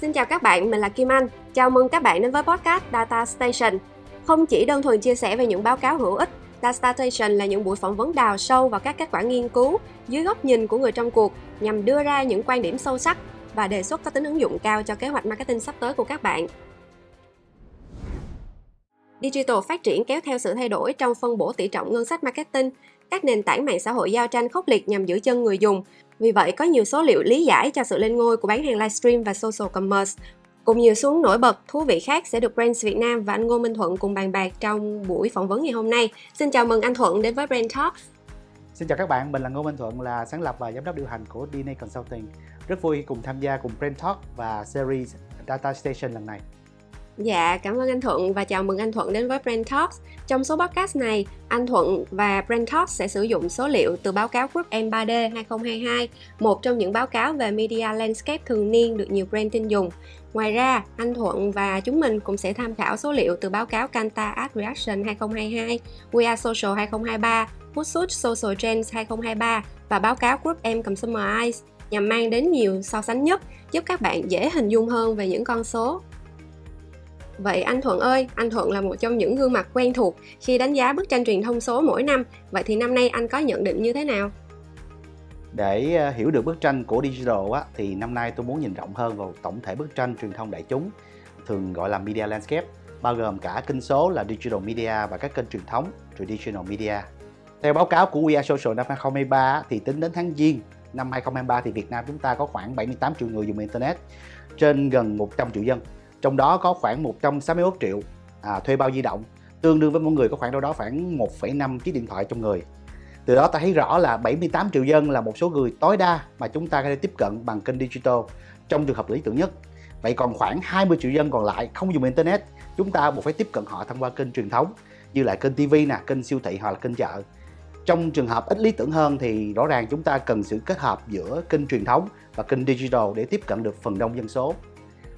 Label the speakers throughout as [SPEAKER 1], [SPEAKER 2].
[SPEAKER 1] Xin chào các bạn, mình là Kim Anh. Chào mừng các bạn đến với podcast Data Station. Không chỉ đơn thuần chia sẻ về những báo cáo hữu ích, Data Station là những buổi phỏng vấn đào sâu vào các kết quả nghiên cứu dưới góc nhìn của người trong cuộc nhằm đưa ra những quan điểm sâu sắc và đề xuất có tính ứng dụng cao cho kế hoạch marketing sắp tới của các bạn. Digital phát triển kéo theo sự thay đổi trong phân bổ tỷ trọng ngân sách marketing. Các nền tảng mạng xã hội giao tranh khốc liệt nhằm giữ chân người dùng. Vì vậy, có nhiều số liệu lý giải cho sự lên ngôi của bán hàng livestream và social commerce. Cùng nhiều xuống nổi bật thú vị khác sẽ được Brands Việt Nam và anh Ngô Minh Thuận cùng bàn bạc trong buổi phỏng vấn ngày hôm nay. Xin chào mừng anh Thuận đến với Brand Talk
[SPEAKER 2] Xin chào các bạn, mình là Ngô Minh Thuận là sáng lập và giám đốc điều hành của DNA Consulting. Rất vui cùng tham gia cùng Brand Talk và series Data Station lần này.
[SPEAKER 1] Dạ, cảm ơn anh Thuận và chào mừng anh Thuận đến với Brand Talks. Trong số podcast này, anh Thuận và Brand Talks sẽ sử dụng số liệu từ báo cáo Group M3D 2022, một trong những báo cáo về media landscape thường niên được nhiều brand tin dùng. Ngoài ra, anh Thuận và chúng mình cũng sẽ tham khảo số liệu từ báo cáo Kanta Ad Reaction 2022, We Are Social 2023, Hootsuite Social Trends 2023 và báo cáo Group M Consumer Eyes nhằm mang đến nhiều so sánh nhất, giúp các bạn dễ hình dung hơn về những con số Vậy anh Thuận ơi, anh Thuận là một trong những gương mặt quen thuộc khi đánh giá bức tranh truyền thông số mỗi năm. Vậy thì năm nay anh có nhận định như thế nào?
[SPEAKER 2] Để ờ, hiểu được bức tranh của digital á, thì năm nay tôi muốn nhìn rộng hơn vào tổng thể bức tranh truyền thông đại chúng, thường gọi là media landscape, bao gồm cả kênh số là digital media và các kênh truyền thống traditional media. Theo báo cáo của We Are Social năm 2023 thì tính đến tháng Giêng năm 2023 thì Việt Nam chúng ta có khoảng 78 triệu người dùng internet trên gần 100 triệu dân trong đó có khoảng 161 triệu à, thuê bao di động tương đương với mỗi người có khoảng đâu đó khoảng 1,5 chiếc điện thoại trong người. Từ đó ta thấy rõ là 78 triệu dân là một số người tối đa mà chúng ta có thể tiếp cận bằng kênh digital trong trường hợp lý tưởng nhất. Vậy còn khoảng 20 triệu dân còn lại không dùng internet chúng ta buộc phải tiếp cận họ thông qua kênh truyền thống như là kênh TV nè, kênh siêu thị hoặc là kênh chợ. Trong trường hợp ít lý tưởng hơn thì rõ ràng chúng ta cần sự kết hợp giữa kênh truyền thống và kênh digital để tiếp cận được phần đông dân số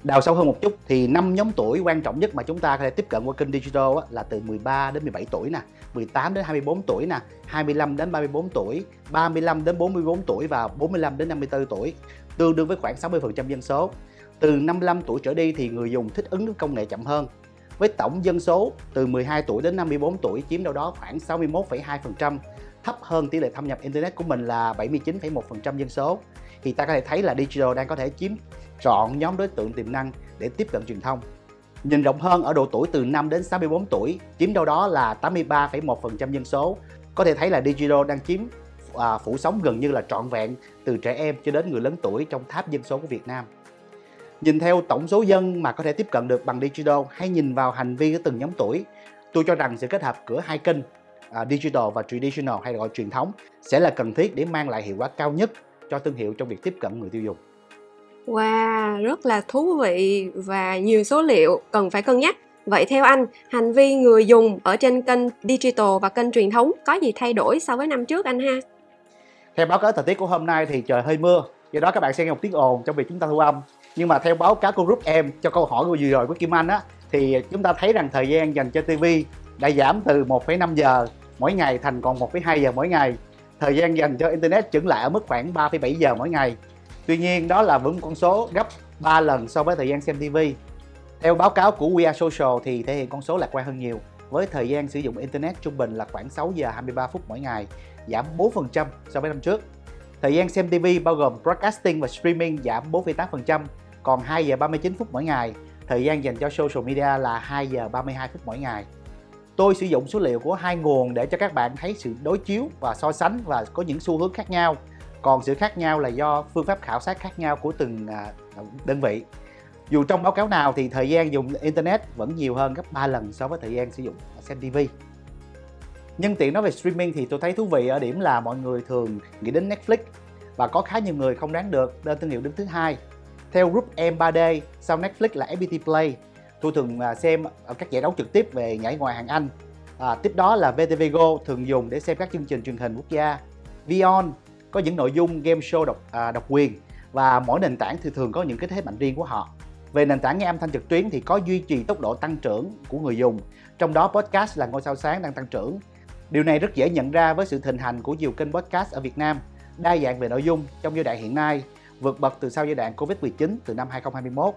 [SPEAKER 2] đào sâu hơn một chút thì năm nhóm tuổi quan trọng nhất mà chúng ta có thể tiếp cận qua kênh digital á, là từ 13 đến 17 tuổi nè, 18 đến 24 tuổi nè, 25 đến 34 tuổi, 35 đến 44 tuổi và 45 đến 54 tuổi, tương đương với khoảng 60% dân số. Từ 55 tuổi trở đi thì người dùng thích ứng với công nghệ chậm hơn. Với tổng dân số từ 12 tuổi đến 54 tuổi chiếm đâu đó khoảng 61,2%, thấp hơn tỷ lệ thâm nhập internet của mình là 79,1% dân số thì ta có thể thấy là digital đang có thể chiếm trọn nhóm đối tượng tiềm năng để tiếp cận truyền thông. Nhìn rộng hơn ở độ tuổi từ 5 đến 64 tuổi, chiếm đâu đó là 83,1% dân số. Có thể thấy là digital đang chiếm à, phủ sóng gần như là trọn vẹn từ trẻ em cho đến người lớn tuổi trong tháp dân số của Việt Nam. Nhìn theo tổng số dân mà có thể tiếp cận được bằng digital hay nhìn vào hành vi của từng nhóm tuổi, tôi cho rằng sự kết hợp của hai kênh uh, digital và traditional hay gọi truyền thống sẽ là cần thiết để mang lại hiệu quả cao nhất cho thương hiệu trong việc tiếp cận người tiêu dùng.
[SPEAKER 1] Wow, rất là thú vị và nhiều số liệu cần phải cân nhắc. Vậy theo anh, hành vi người dùng ở trên kênh digital và kênh truyền thống có gì thay đổi so với năm trước anh ha?
[SPEAKER 2] Theo báo cáo thời tiết của hôm nay thì trời hơi mưa, do đó các bạn sẽ nghe một tiếng ồn trong việc chúng ta thu âm. Nhưng mà theo báo cáo của group em cho câu hỏi của vừa rồi của Kim Anh á, thì chúng ta thấy rằng thời gian dành cho TV đã giảm từ 1,5 giờ mỗi ngày thành còn 1,2 giờ mỗi ngày. Thời gian dành cho Internet chững lại ở mức khoảng 3,7 giờ mỗi ngày Tuy nhiên đó là vẫn con số gấp 3 lần so với thời gian xem TV. Theo báo cáo của We Are Social thì thể hiện con số lạc quan hơn nhiều với thời gian sử dụng Internet trung bình là khoảng 6 giờ 23 phút mỗi ngày, giảm 4% so với năm trước. Thời gian xem TV bao gồm broadcasting và streaming giảm 4,8%, còn 2 giờ 39 phút mỗi ngày. Thời gian dành cho social media là 2 giờ 32 phút mỗi ngày. Tôi sử dụng số liệu của hai nguồn để cho các bạn thấy sự đối chiếu và so sánh và có những xu hướng khác nhau. Còn sự khác nhau là do phương pháp khảo sát khác nhau của từng à, đơn vị. Dù trong báo cáo nào thì thời gian dùng internet vẫn nhiều hơn gấp 3 lần so với thời gian sử dụng xem TV nhân tiện nói về streaming thì tôi thấy thú vị ở điểm là mọi người thường nghĩ đến Netflix và có khá nhiều người không đoán được. Nên thương hiệu đứng thứ hai theo group M3D sau Netflix là FPT Play tôi thường à, xem ở các giải đấu trực tiếp về nhảy ngoài hàng Anh à, tiếp đó là VTV Go thường dùng để xem các chương trình truyền hình quốc gia Vion có những nội dung game show độc à, độc quyền và mỗi nền tảng thì thường có những cái thế mạnh riêng của họ. Về nền tảng nghe âm thanh trực tuyến thì có duy trì tốc độ tăng trưởng của người dùng, trong đó podcast là ngôi sao sáng đang tăng trưởng. Điều này rất dễ nhận ra với sự thịnh hành của nhiều kênh podcast ở Việt Nam, đa dạng về nội dung trong giai đoạn hiện nay vượt bậc từ sau giai đoạn Covid-19 từ năm 2021.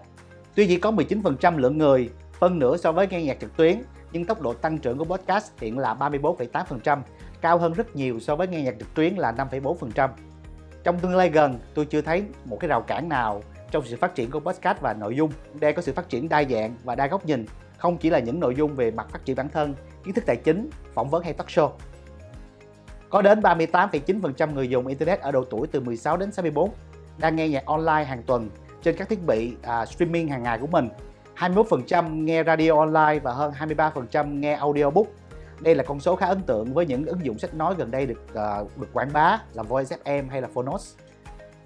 [SPEAKER 2] Tuy chỉ có 19% lượng người, phân nửa so với nghe nhạc trực tuyến, nhưng tốc độ tăng trưởng của podcast hiện là 34,8%, cao hơn rất nhiều so với nghe nhạc trực tuyến là 5,4%. Trong tương lai gần, tôi chưa thấy một cái rào cản nào trong sự phát triển của podcast và nội dung. Đây có sự phát triển đa dạng và đa góc nhìn, không chỉ là những nội dung về mặt phát triển bản thân, kiến thức tài chính, phỏng vấn hay talk show. Có đến 38,9% người dùng Internet ở độ tuổi từ 16 đến 64 đang nghe nhạc online hàng tuần trên các thiết bị à, streaming hàng ngày của mình. 21% nghe radio online và hơn 23% nghe audiobook. Đây là con số khá ấn tượng với những ứng dụng sách nói gần đây được uh, được quảng bá là Voice FM hay là Phonos.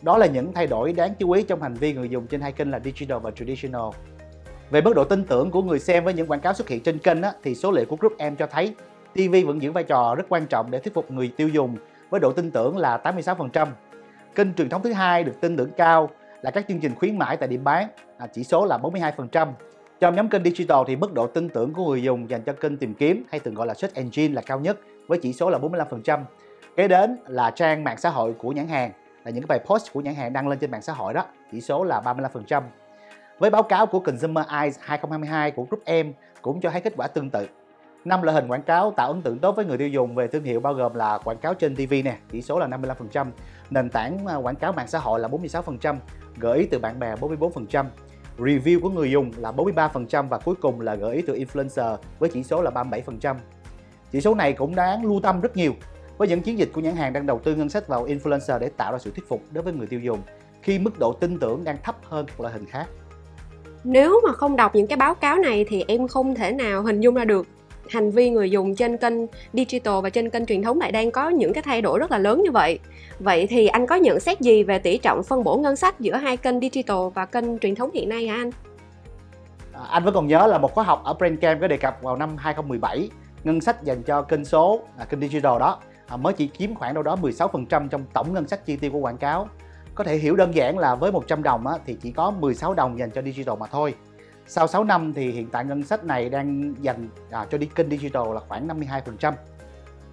[SPEAKER 2] Đó là những thay đổi đáng chú ý trong hành vi người dùng trên hai kênh là digital và traditional. Về mức độ tin tưởng của người xem với những quảng cáo xuất hiện trên kênh á, thì số liệu của Group M cho thấy TV vẫn giữ vai trò rất quan trọng để thuyết phục người tiêu dùng với độ tin tưởng là 86%. Kênh truyền thống thứ hai được tin tưởng cao là các chương trình khuyến mãi tại điểm bán, à, chỉ số là 42%. Trong nhóm kênh digital thì mức độ tin tưởng của người dùng dành cho kênh tìm kiếm hay thường gọi là search engine là cao nhất với chỉ số là 45%. Kế đến là trang mạng xã hội của nhãn hàng là những cái bài post của nhãn hàng đăng lên trên mạng xã hội đó, chỉ số là 35%. Với báo cáo của Consumer Eyes 2022 của Group M cũng cho thấy kết quả tương tự. Năm loại hình quảng cáo tạo ấn tượng tốt với người tiêu dùng về thương hiệu bao gồm là quảng cáo trên TV nè, chỉ số là 55%, nền tảng à, quảng cáo mạng xã hội là 46%, gợi ý từ bạn bè 44%, review của người dùng là 43% và cuối cùng là gợi ý từ influencer với chỉ số là 37%. Chỉ số này cũng đáng lưu tâm rất nhiều với những chiến dịch của nhãn hàng đang đầu tư ngân sách vào influencer để tạo ra sự thuyết phục đối với người tiêu dùng khi mức độ tin tưởng đang thấp hơn các loại hình khác.
[SPEAKER 1] Nếu mà không đọc những cái báo cáo này thì em không thể nào hình dung ra được hành vi người dùng trên kênh digital và trên kênh truyền thống lại đang có những cái thay đổi rất là lớn như vậy. Vậy thì anh có nhận xét gì về tỷ trọng phân bổ ngân sách giữa hai kênh digital và kênh truyền thống hiện nay hả anh?
[SPEAKER 2] À, anh vẫn còn nhớ là một khóa học ở Brandcamp có đề cập vào năm 2017 ngân sách dành cho kênh số, à, kênh digital đó à, mới chỉ chiếm khoảng đâu đó 16% trong tổng ngân sách chi tiêu của quảng cáo. Có thể hiểu đơn giản là với 100 đồng á, thì chỉ có 16 đồng dành cho digital mà thôi. Sau 6 năm thì hiện tại ngân sách này đang dành à, cho đi kênh digital là khoảng 52%.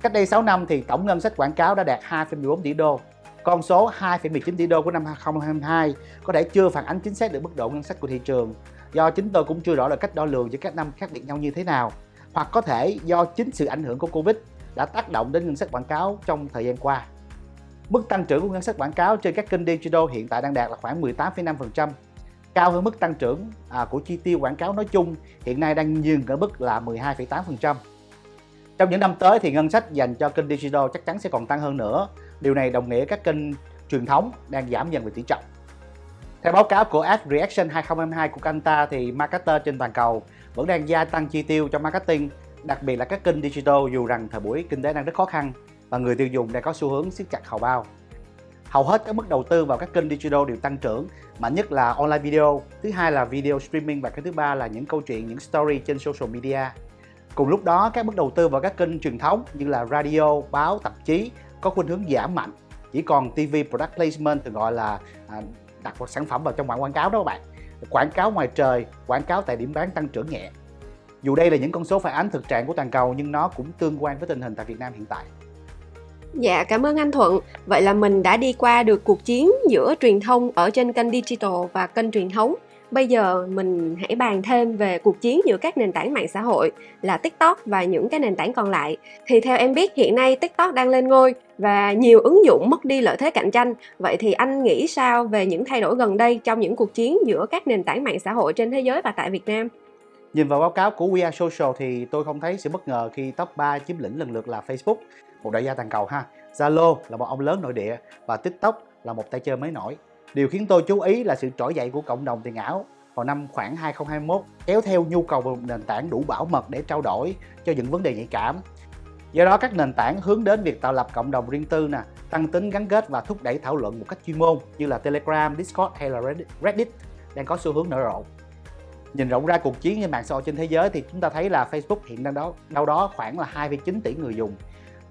[SPEAKER 2] Cách đây 6 năm thì tổng ngân sách quảng cáo đã đạt 2,14 tỷ đô. Con số 2,19 tỷ đô của năm 2022 có thể chưa phản ánh chính xác được mức độ ngân sách của thị trường do chính tôi cũng chưa rõ là cách đo lường giữa các năm khác biệt nhau như thế nào hoặc có thể do chính sự ảnh hưởng của Covid đã tác động đến ngân sách quảng cáo trong thời gian qua. Mức tăng trưởng của ngân sách quảng cáo trên các kênh digital hiện tại đang đạt là khoảng 18,5%, cao hơn mức tăng trưởng à, của chi tiêu quảng cáo nói chung hiện nay đang dừng ở mức là 12,8%. Trong những năm tới thì ngân sách dành cho kênh digital chắc chắn sẽ còn tăng hơn nữa. Điều này đồng nghĩa các kênh truyền thống đang giảm dần về tỷ trọng. Theo báo cáo của Ad Reaction 2022 của Kanta thì marketer trên toàn cầu vẫn đang gia tăng chi tiêu cho marketing, đặc biệt là các kênh digital dù rằng thời buổi kinh tế đang rất khó khăn và người tiêu dùng đang có xu hướng siết chặt hầu bao. Hầu hết các mức đầu tư vào các kênh digital đều tăng trưởng, mạnh nhất là online video, thứ hai là video streaming và cái thứ ba là những câu chuyện, những story trên social media. Cùng lúc đó, các mức đầu tư vào các kênh truyền thống như là radio, báo, tạp chí có khuynh hướng giảm mạnh. Chỉ còn TV product placement thường gọi là à, đặt một sản phẩm vào trong bản quảng cáo đó các bạn. Quảng cáo ngoài trời, quảng cáo tại điểm bán tăng trưởng nhẹ. Dù đây là những con số phản ánh thực trạng của toàn cầu nhưng nó cũng tương quan với tình hình tại Việt Nam hiện tại.
[SPEAKER 1] Dạ, cảm ơn anh Thuận. Vậy là mình đã đi qua được cuộc chiến giữa truyền thông ở trên kênh digital và kênh truyền thống. Bây giờ mình hãy bàn thêm về cuộc chiến giữa các nền tảng mạng xã hội là TikTok và những cái nền tảng còn lại. Thì theo em biết hiện nay TikTok đang lên ngôi và nhiều ứng dụng mất đi lợi thế cạnh tranh. Vậy thì anh nghĩ sao về những thay đổi gần đây trong những cuộc chiến giữa các nền tảng mạng xã hội trên thế giới và tại Việt Nam?
[SPEAKER 2] Nhìn vào báo cáo của We Are Social thì tôi không thấy sự bất ngờ khi top 3 chiếm lĩnh lần lượt là Facebook, một đại gia toàn cầu ha, Zalo là một ông lớn nội địa và TikTok là một tay chơi mới nổi. Điều khiến tôi chú ý là sự trỗi dậy của cộng đồng tiền ảo vào năm khoảng 2021 kéo theo nhu cầu về một nền tảng đủ bảo mật để trao đổi cho những vấn đề nhạy cảm. Do đó các nền tảng hướng đến việc tạo lập cộng đồng riêng tư nè, tăng tính gắn kết và thúc đẩy thảo luận một cách chuyên môn như là Telegram, Discord hay là Reddit đang có xu hướng nở rộ. Nhìn rộng ra cuộc chiến trên mạng xã hội trên thế giới thì chúng ta thấy là Facebook hiện đang đó đâu đó khoảng là 2,9 tỷ người dùng,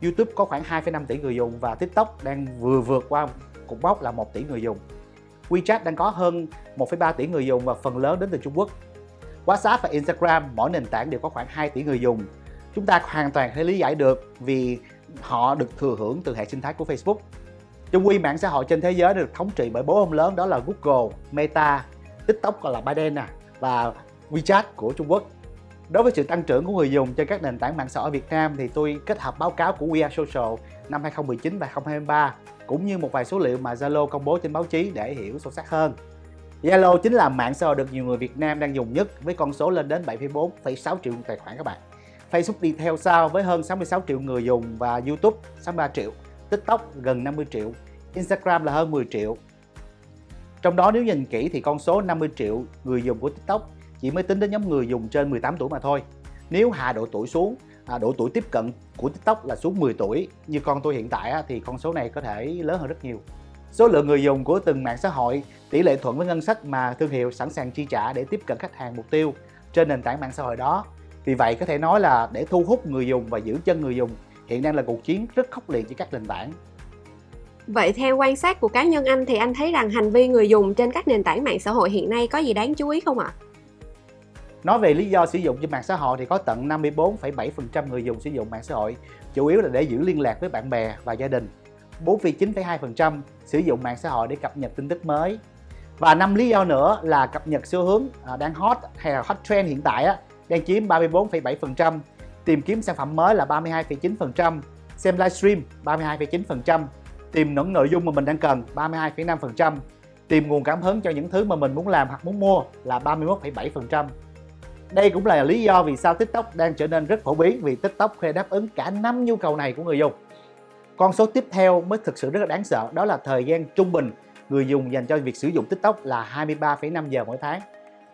[SPEAKER 2] YouTube có khoảng 2,5 tỷ người dùng và TikTok đang vừa vượt qua cột mốc là 1 tỷ người dùng. WeChat đang có hơn 1,3 tỷ người dùng và phần lớn đến từ Trung Quốc. WhatsApp và Instagram mỗi nền tảng đều có khoảng 2 tỷ người dùng. Chúng ta hoàn toàn thể lý giải được vì họ được thừa hưởng từ hệ sinh thái của Facebook. Trung quy mạng xã hội trên thế giới được thống trị bởi bốn ông lớn đó là Google, Meta, TikTok gọi là Biden nè và WeChat của Trung Quốc. Đối với sự tăng trưởng của người dùng trên các nền tảng mạng xã hội Việt Nam thì tôi kết hợp báo cáo của We Are Social năm 2019 và 2023 cũng như một vài số liệu mà Zalo công bố trên báo chí để hiểu sâu sắc hơn. Zalo chính là mạng xã hội được nhiều người Việt Nam đang dùng nhất với con số lên đến 7,4,6 triệu tài khoản các bạn. Facebook đi theo sau với hơn 66 triệu người dùng và YouTube 63 triệu, TikTok gần 50 triệu, Instagram là hơn 10 triệu. Trong đó nếu nhìn kỹ thì con số 50 triệu người dùng của TikTok chỉ mới tính đến nhóm người dùng trên 18 tuổi mà thôi. Nếu hạ độ tuổi xuống, à, độ tuổi tiếp cận của TikTok là xuống 10 tuổi như con tôi hiện tại thì con số này có thể lớn hơn rất nhiều. Số lượng người dùng của từng mạng xã hội tỷ lệ thuận với ngân sách mà thương hiệu sẵn sàng chi trả để tiếp cận khách hàng mục tiêu trên nền tảng mạng xã hội đó. Vì vậy có thể nói là để thu hút người dùng và giữ chân người dùng hiện đang là cuộc chiến rất khốc liệt giữa các nền tảng.
[SPEAKER 1] Vậy theo quan sát của cá nhân anh thì anh thấy rằng hành vi người dùng trên các nền tảng mạng xã hội hiện nay có gì đáng chú ý không ạ?
[SPEAKER 2] Nói về lý do sử dụng trên mạng xã hội thì có tận 54,7% người dùng sử dụng mạng xã hội chủ yếu là để giữ liên lạc với bạn bè và gia đình. 49,2% sử dụng mạng xã hội để cập nhật tin tức mới. Và năm lý do nữa là cập nhật xu hướng à, đang hot hay là hot trend hiện tại á, đang chiếm 34,7%, tìm kiếm sản phẩm mới là 32,9%, xem livestream 32,9%, tìm những nội dung mà mình đang cần 32,5%, tìm nguồn cảm hứng cho những thứ mà mình muốn làm hoặc muốn mua là 31,7%. Đây cũng là lý do vì sao TikTok đang trở nên rất phổ biến vì TikTok có đáp ứng cả năm nhu cầu này của người dùng. Con số tiếp theo mới thực sự rất là đáng sợ đó là thời gian trung bình người dùng dành cho việc sử dụng TikTok là 23,5 giờ mỗi tháng.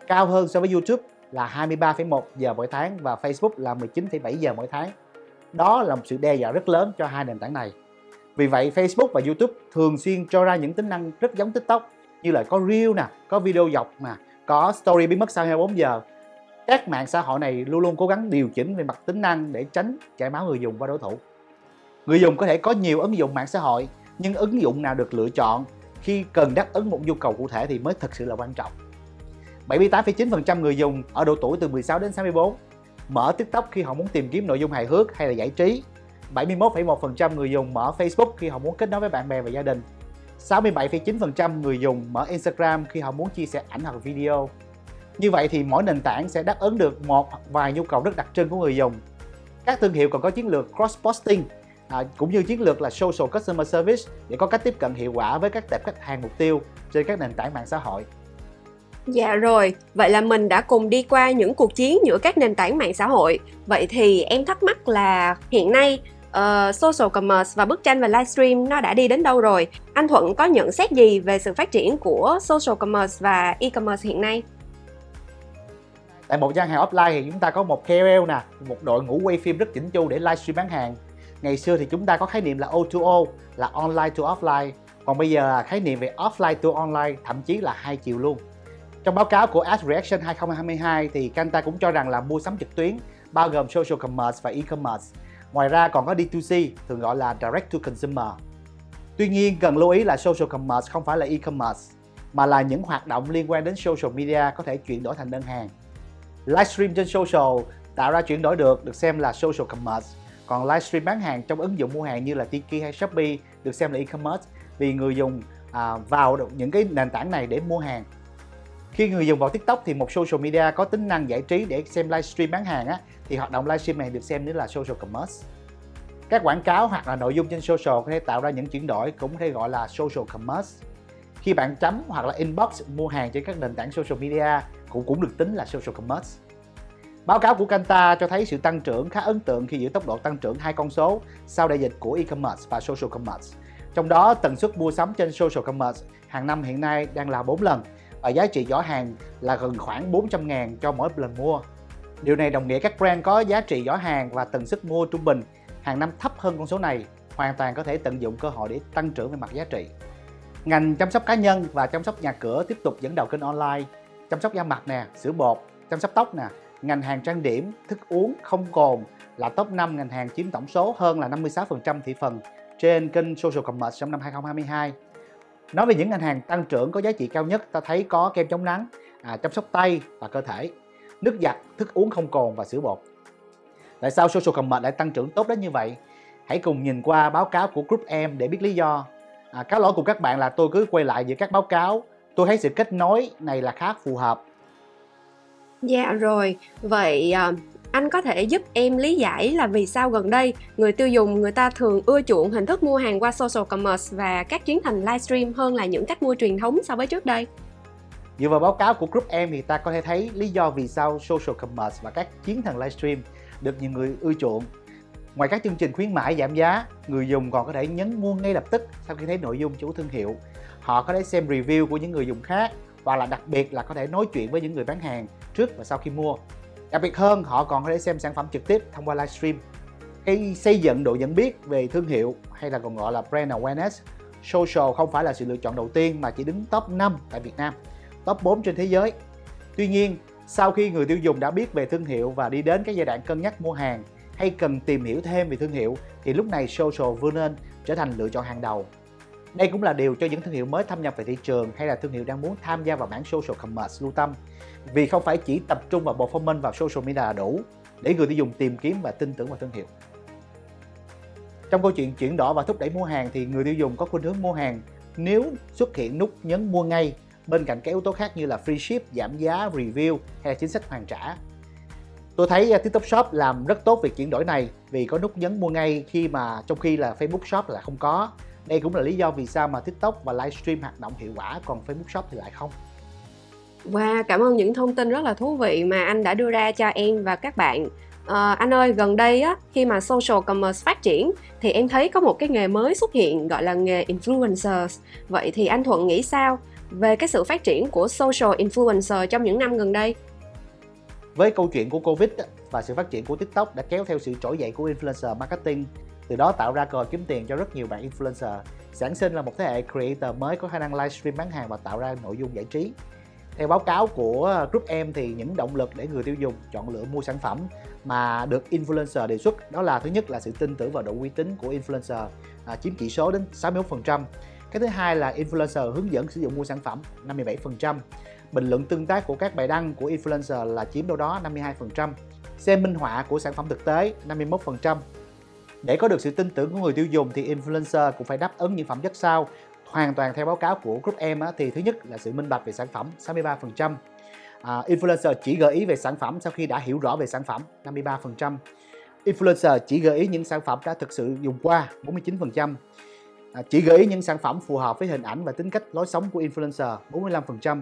[SPEAKER 2] Cao hơn so với YouTube là 23,1 giờ mỗi tháng và Facebook là 19,7 giờ mỗi tháng. Đó là một sự đe dọa rất lớn cho hai nền tảng này. Vì vậy Facebook và YouTube thường xuyên cho ra những tính năng rất giống TikTok như là có reel nè, có video dọc nè, có story biến mất sau 24 giờ. Các mạng xã hội này luôn luôn cố gắng điều chỉnh về mặt tính năng để tránh chảy máu người dùng và đối thủ. Người dùng có thể có nhiều ứng dụng mạng xã hội, nhưng ứng dụng nào được lựa chọn khi cần đáp ứng một nhu cầu cụ thể thì mới thực sự là quan trọng. 78,9% người dùng ở độ tuổi từ 16 đến 64 mở TikTok khi họ muốn tìm kiếm nội dung hài hước hay là giải trí. 71,1% người dùng mở Facebook khi họ muốn kết nối với bạn bè và gia đình. 67,9% người dùng mở Instagram khi họ muốn chia sẻ ảnh hoặc video. Như vậy thì mỗi nền tảng sẽ đáp ứng được một vài nhu cầu rất đặc trưng của người dùng. Các thương hiệu còn có chiến lược cross-posting à, cũng như chiến lược là social customer service để có cách tiếp cận hiệu quả với các tệp khách hàng mục tiêu trên các nền tảng mạng xã hội.
[SPEAKER 1] Dạ rồi, vậy là mình đã cùng đi qua những cuộc chiến giữa các nền tảng mạng xã hội. Vậy thì em thắc mắc là hiện nay uh, social commerce và bức tranh và livestream nó đã đi đến đâu rồi? Anh Thuận có nhận xét gì về sự phát triển của social commerce và e-commerce hiện nay?
[SPEAKER 2] Tại một gian hàng offline thì chúng ta có một KOL nè, một đội ngũ quay phim rất chỉnh chu để livestream bán hàng ngày xưa thì chúng ta có khái niệm là O2O là online to offline còn bây giờ là khái niệm về offline to online thậm chí là hai chiều luôn trong báo cáo của Ad Reaction 2022 thì Kanta cũng cho rằng là mua sắm trực tuyến bao gồm social commerce và e-commerce. Ngoài ra còn có D2C, thường gọi là direct to consumer. Tuy nhiên cần lưu ý là social commerce không phải là e-commerce mà là những hoạt động liên quan đến social media có thể chuyển đổi thành đơn hàng. Livestream trên social tạo ra chuyển đổi được được xem là social commerce còn livestream bán hàng trong ứng dụng mua hàng như là Tiki hay Shopee được xem là e-commerce vì người dùng à, vào những cái nền tảng này để mua hàng khi người dùng vào TikTok thì một social media có tính năng giải trí để xem livestream bán hàng á, thì hoạt động livestream này được xem như là social commerce. Các quảng cáo hoặc là nội dung trên social có thể tạo ra những chuyển đổi cũng có thể gọi là social commerce. Khi bạn chấm hoặc là inbox mua hàng trên các nền tảng social media cũng cũng được tính là social commerce. Báo cáo của Kanta cho thấy sự tăng trưởng khá ấn tượng khi giữ tốc độ tăng trưởng hai con số sau đại dịch của e-commerce và social commerce. Trong đó, tần suất mua sắm trên social commerce hàng năm hiện nay đang là 4 lần và giá trị giỏ hàng là gần khoảng 400 ngàn cho mỗi lần mua. Điều này đồng nghĩa các brand có giá trị giỏ hàng và tần suất mua trung bình hàng năm thấp hơn con số này hoàn toàn có thể tận dụng cơ hội để tăng trưởng về mặt giá trị. Ngành chăm sóc cá nhân và chăm sóc nhà cửa tiếp tục dẫn đầu kênh online, chăm sóc da mặt nè, sữa bột, chăm sóc tóc nè, ngành hàng trang điểm, thức uống không cồn là top 5 ngành hàng chiếm tổng số hơn là 56% thị phần trên kênh Social Commerce trong năm 2022. Nói về những ngành hàng tăng trưởng có giá trị cao nhất, ta thấy có kem chống nắng, à, chăm sóc tay và cơ thể, nước giặt, thức uống không cồn và sữa bột. Tại sao Social Commerce lại tăng trưởng tốt đến như vậy? Hãy cùng nhìn qua báo cáo của Group Em để biết lý do. à, cáo lỗi cùng các bạn là tôi cứ quay lại giữa các báo cáo tôi thấy sự kết nối này là khá phù hợp
[SPEAKER 1] Dạ rồi, vậy à, anh có thể giúp em lý giải là vì sao gần đây người tiêu dùng người ta thường ưa chuộng hình thức mua hàng qua social commerce và các chuyến thành livestream hơn là những cách mua truyền thống so với trước đây?
[SPEAKER 2] Dựa vào báo cáo của Group em thì ta có thể thấy lý do vì sao social commerce và các chiến thần livestream được nhiều người ưa chuộng. Ngoài các chương trình khuyến mãi giảm giá, người dùng còn có thể nhấn mua ngay lập tức sau khi thấy nội dung chủ thương hiệu. Họ có thể xem review của những người dùng khác và là đặc biệt là có thể nói chuyện với những người bán hàng trước và sau khi mua. Đặc biệt hơn, họ còn có thể xem sản phẩm trực tiếp thông qua livestream. Cái xây dựng độ nhận biết về thương hiệu hay là còn gọi là brand awareness, social không phải là sự lựa chọn đầu tiên mà chỉ đứng top 5 tại Việt Nam, top 4 trên thế giới. Tuy nhiên, sau khi người tiêu dùng đã biết về thương hiệu và đi đến cái giai đoạn cân nhắc mua hàng hay cần tìm hiểu thêm về thương hiệu thì lúc này social vươn lên trở thành lựa chọn hàng đầu đây cũng là điều cho những thương hiệu mới thâm nhập về thị trường hay là thương hiệu đang muốn tham gia vào mảng social commerce lưu tâm. Vì không phải chỉ tập trung vào performance vào social media là đủ để người tiêu dùng tìm kiếm và tin tưởng vào thương hiệu. Trong câu chuyện chuyển đổi và thúc đẩy mua hàng thì người tiêu dùng có khuynh hướng mua hàng nếu xuất hiện nút nhấn mua ngay bên cạnh các yếu tố khác như là free ship, giảm giá, review hay là chính sách hoàn trả. Tôi thấy à, TikTok Shop làm rất tốt việc chuyển đổi này vì có nút nhấn mua ngay khi mà trong khi là Facebook Shop là không có đây cũng là lý do vì sao mà TikTok và livestream hoạt động hiệu quả còn Facebook Shop thì lại không.
[SPEAKER 1] Wow, cảm ơn những thông tin rất là thú vị mà anh đã đưa ra cho em và các bạn. À, anh ơi, gần đây á, khi mà social commerce phát triển thì em thấy có một cái nghề mới xuất hiện gọi là nghề influencers. Vậy thì anh Thuận nghĩ sao về cái sự phát triển của social influencer trong những năm gần đây?
[SPEAKER 2] Với câu chuyện của Covid và sự phát triển của TikTok đã kéo theo sự trỗi dậy của influencer marketing từ đó tạo ra cơ hội kiếm tiền cho rất nhiều bạn influencer sản sinh là một thế hệ creator mới có khả năng livestream bán hàng và tạo ra nội dung giải trí theo báo cáo của Group em thì những động lực để người tiêu dùng chọn lựa mua sản phẩm mà được influencer đề xuất đó là thứ nhất là sự tin tưởng vào độ uy tín của influencer à, chiếm chỉ số đến 61%. Cái thứ hai là influencer hướng dẫn sử dụng mua sản phẩm 57%. Bình luận tương tác của các bài đăng của influencer là chiếm đâu đó 52%. Xem minh họa của sản phẩm thực tế 51%. Để có được sự tin tưởng của người tiêu dùng thì influencer cũng phải đáp ứng những phẩm chất sau. Hoàn toàn theo báo cáo của Group em thì thứ nhất là sự minh bạch về sản phẩm 63%. À, influencer chỉ gợi ý về sản phẩm sau khi đã hiểu rõ về sản phẩm 53%. Influencer chỉ gợi ý những sản phẩm đã thực sự dùng qua 49%. À, chỉ gợi ý những sản phẩm phù hợp với hình ảnh và tính cách lối sống của influencer 45%.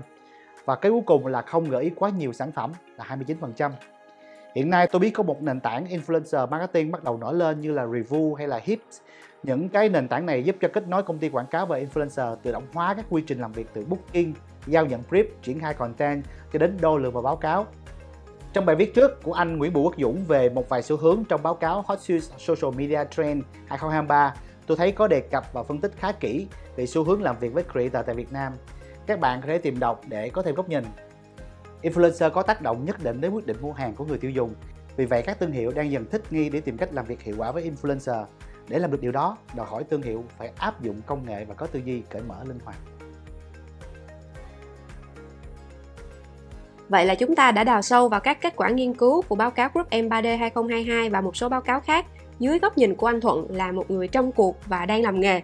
[SPEAKER 2] Và cái cuối cùng là không gợi ý quá nhiều sản phẩm là 29%. Hiện nay tôi biết có một nền tảng influencer marketing bắt đầu nổi lên như là Review hay là Hips. Những cái nền tảng này giúp cho kết nối công ty quảng cáo và influencer tự động hóa các quy trình làm việc từ booking, giao nhận brief, triển khai content cho đến đo lường và báo cáo. Trong bài viết trước của anh Nguyễn Bùi Quốc Dũng về một vài xu hướng trong báo cáo Hot Social Media Trend 2023, tôi thấy có đề cập và phân tích khá kỹ về xu hướng làm việc với creator tại Việt Nam. Các bạn có thể tìm đọc để có thêm góc nhìn Influencer có tác động nhất định đến quyết định mua hàng của người tiêu dùng. Vì vậy các thương hiệu đang dần thích nghi để tìm cách làm việc hiệu quả với influencer. Để làm được điều đó, đòi hỏi thương hiệu phải áp dụng công nghệ và có tư duy cởi mở linh hoạt.
[SPEAKER 1] Vậy là chúng ta đã đào sâu vào các kết quả nghiên cứu của báo cáo Group M3D 2022 và một số báo cáo khác dưới góc nhìn của anh Thuận là một người trong cuộc và đang làm nghề.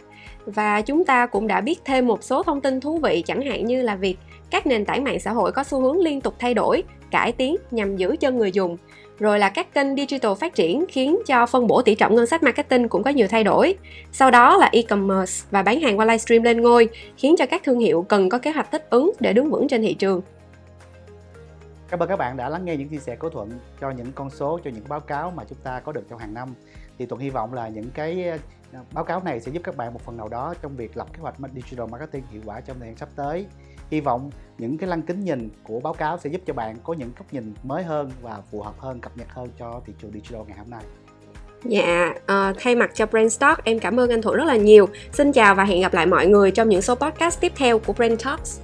[SPEAKER 1] Và chúng ta cũng đã biết thêm một số thông tin thú vị chẳng hạn như là việc các nền tảng mạng xã hội có xu hướng liên tục thay đổi, cải tiến nhằm giữ chân người dùng. Rồi là các kênh digital phát triển khiến cho phân bổ tỷ trọng ngân sách marketing cũng có nhiều thay đổi. Sau đó là e-commerce và bán hàng qua livestream lên ngôi, khiến cho các thương hiệu cần có kế hoạch thích ứng để đứng vững trên thị trường.
[SPEAKER 2] Cảm ơn các bạn đã lắng nghe những chia sẻ của Thuận cho những con số, cho những báo cáo mà chúng ta có được trong hàng năm. Thì Thuận hy vọng là những cái ờ, báo cáo này sẽ giúp các bạn một phần nào đó trong việc lập kế hoạch digital marketing hiệu quả trong thời gian sắp tới hy vọng những cái lăng kính nhìn của báo cáo sẽ giúp cho bạn có những góc nhìn mới hơn và phù hợp hơn cập nhật hơn cho thị trường digital ngày hôm nay
[SPEAKER 1] Dạ, uh, thay mặt cho Brainstock, em cảm ơn anh Thuận rất là nhiều. Xin chào và hẹn gặp lại mọi người trong những số podcast tiếp theo của Brain Talks.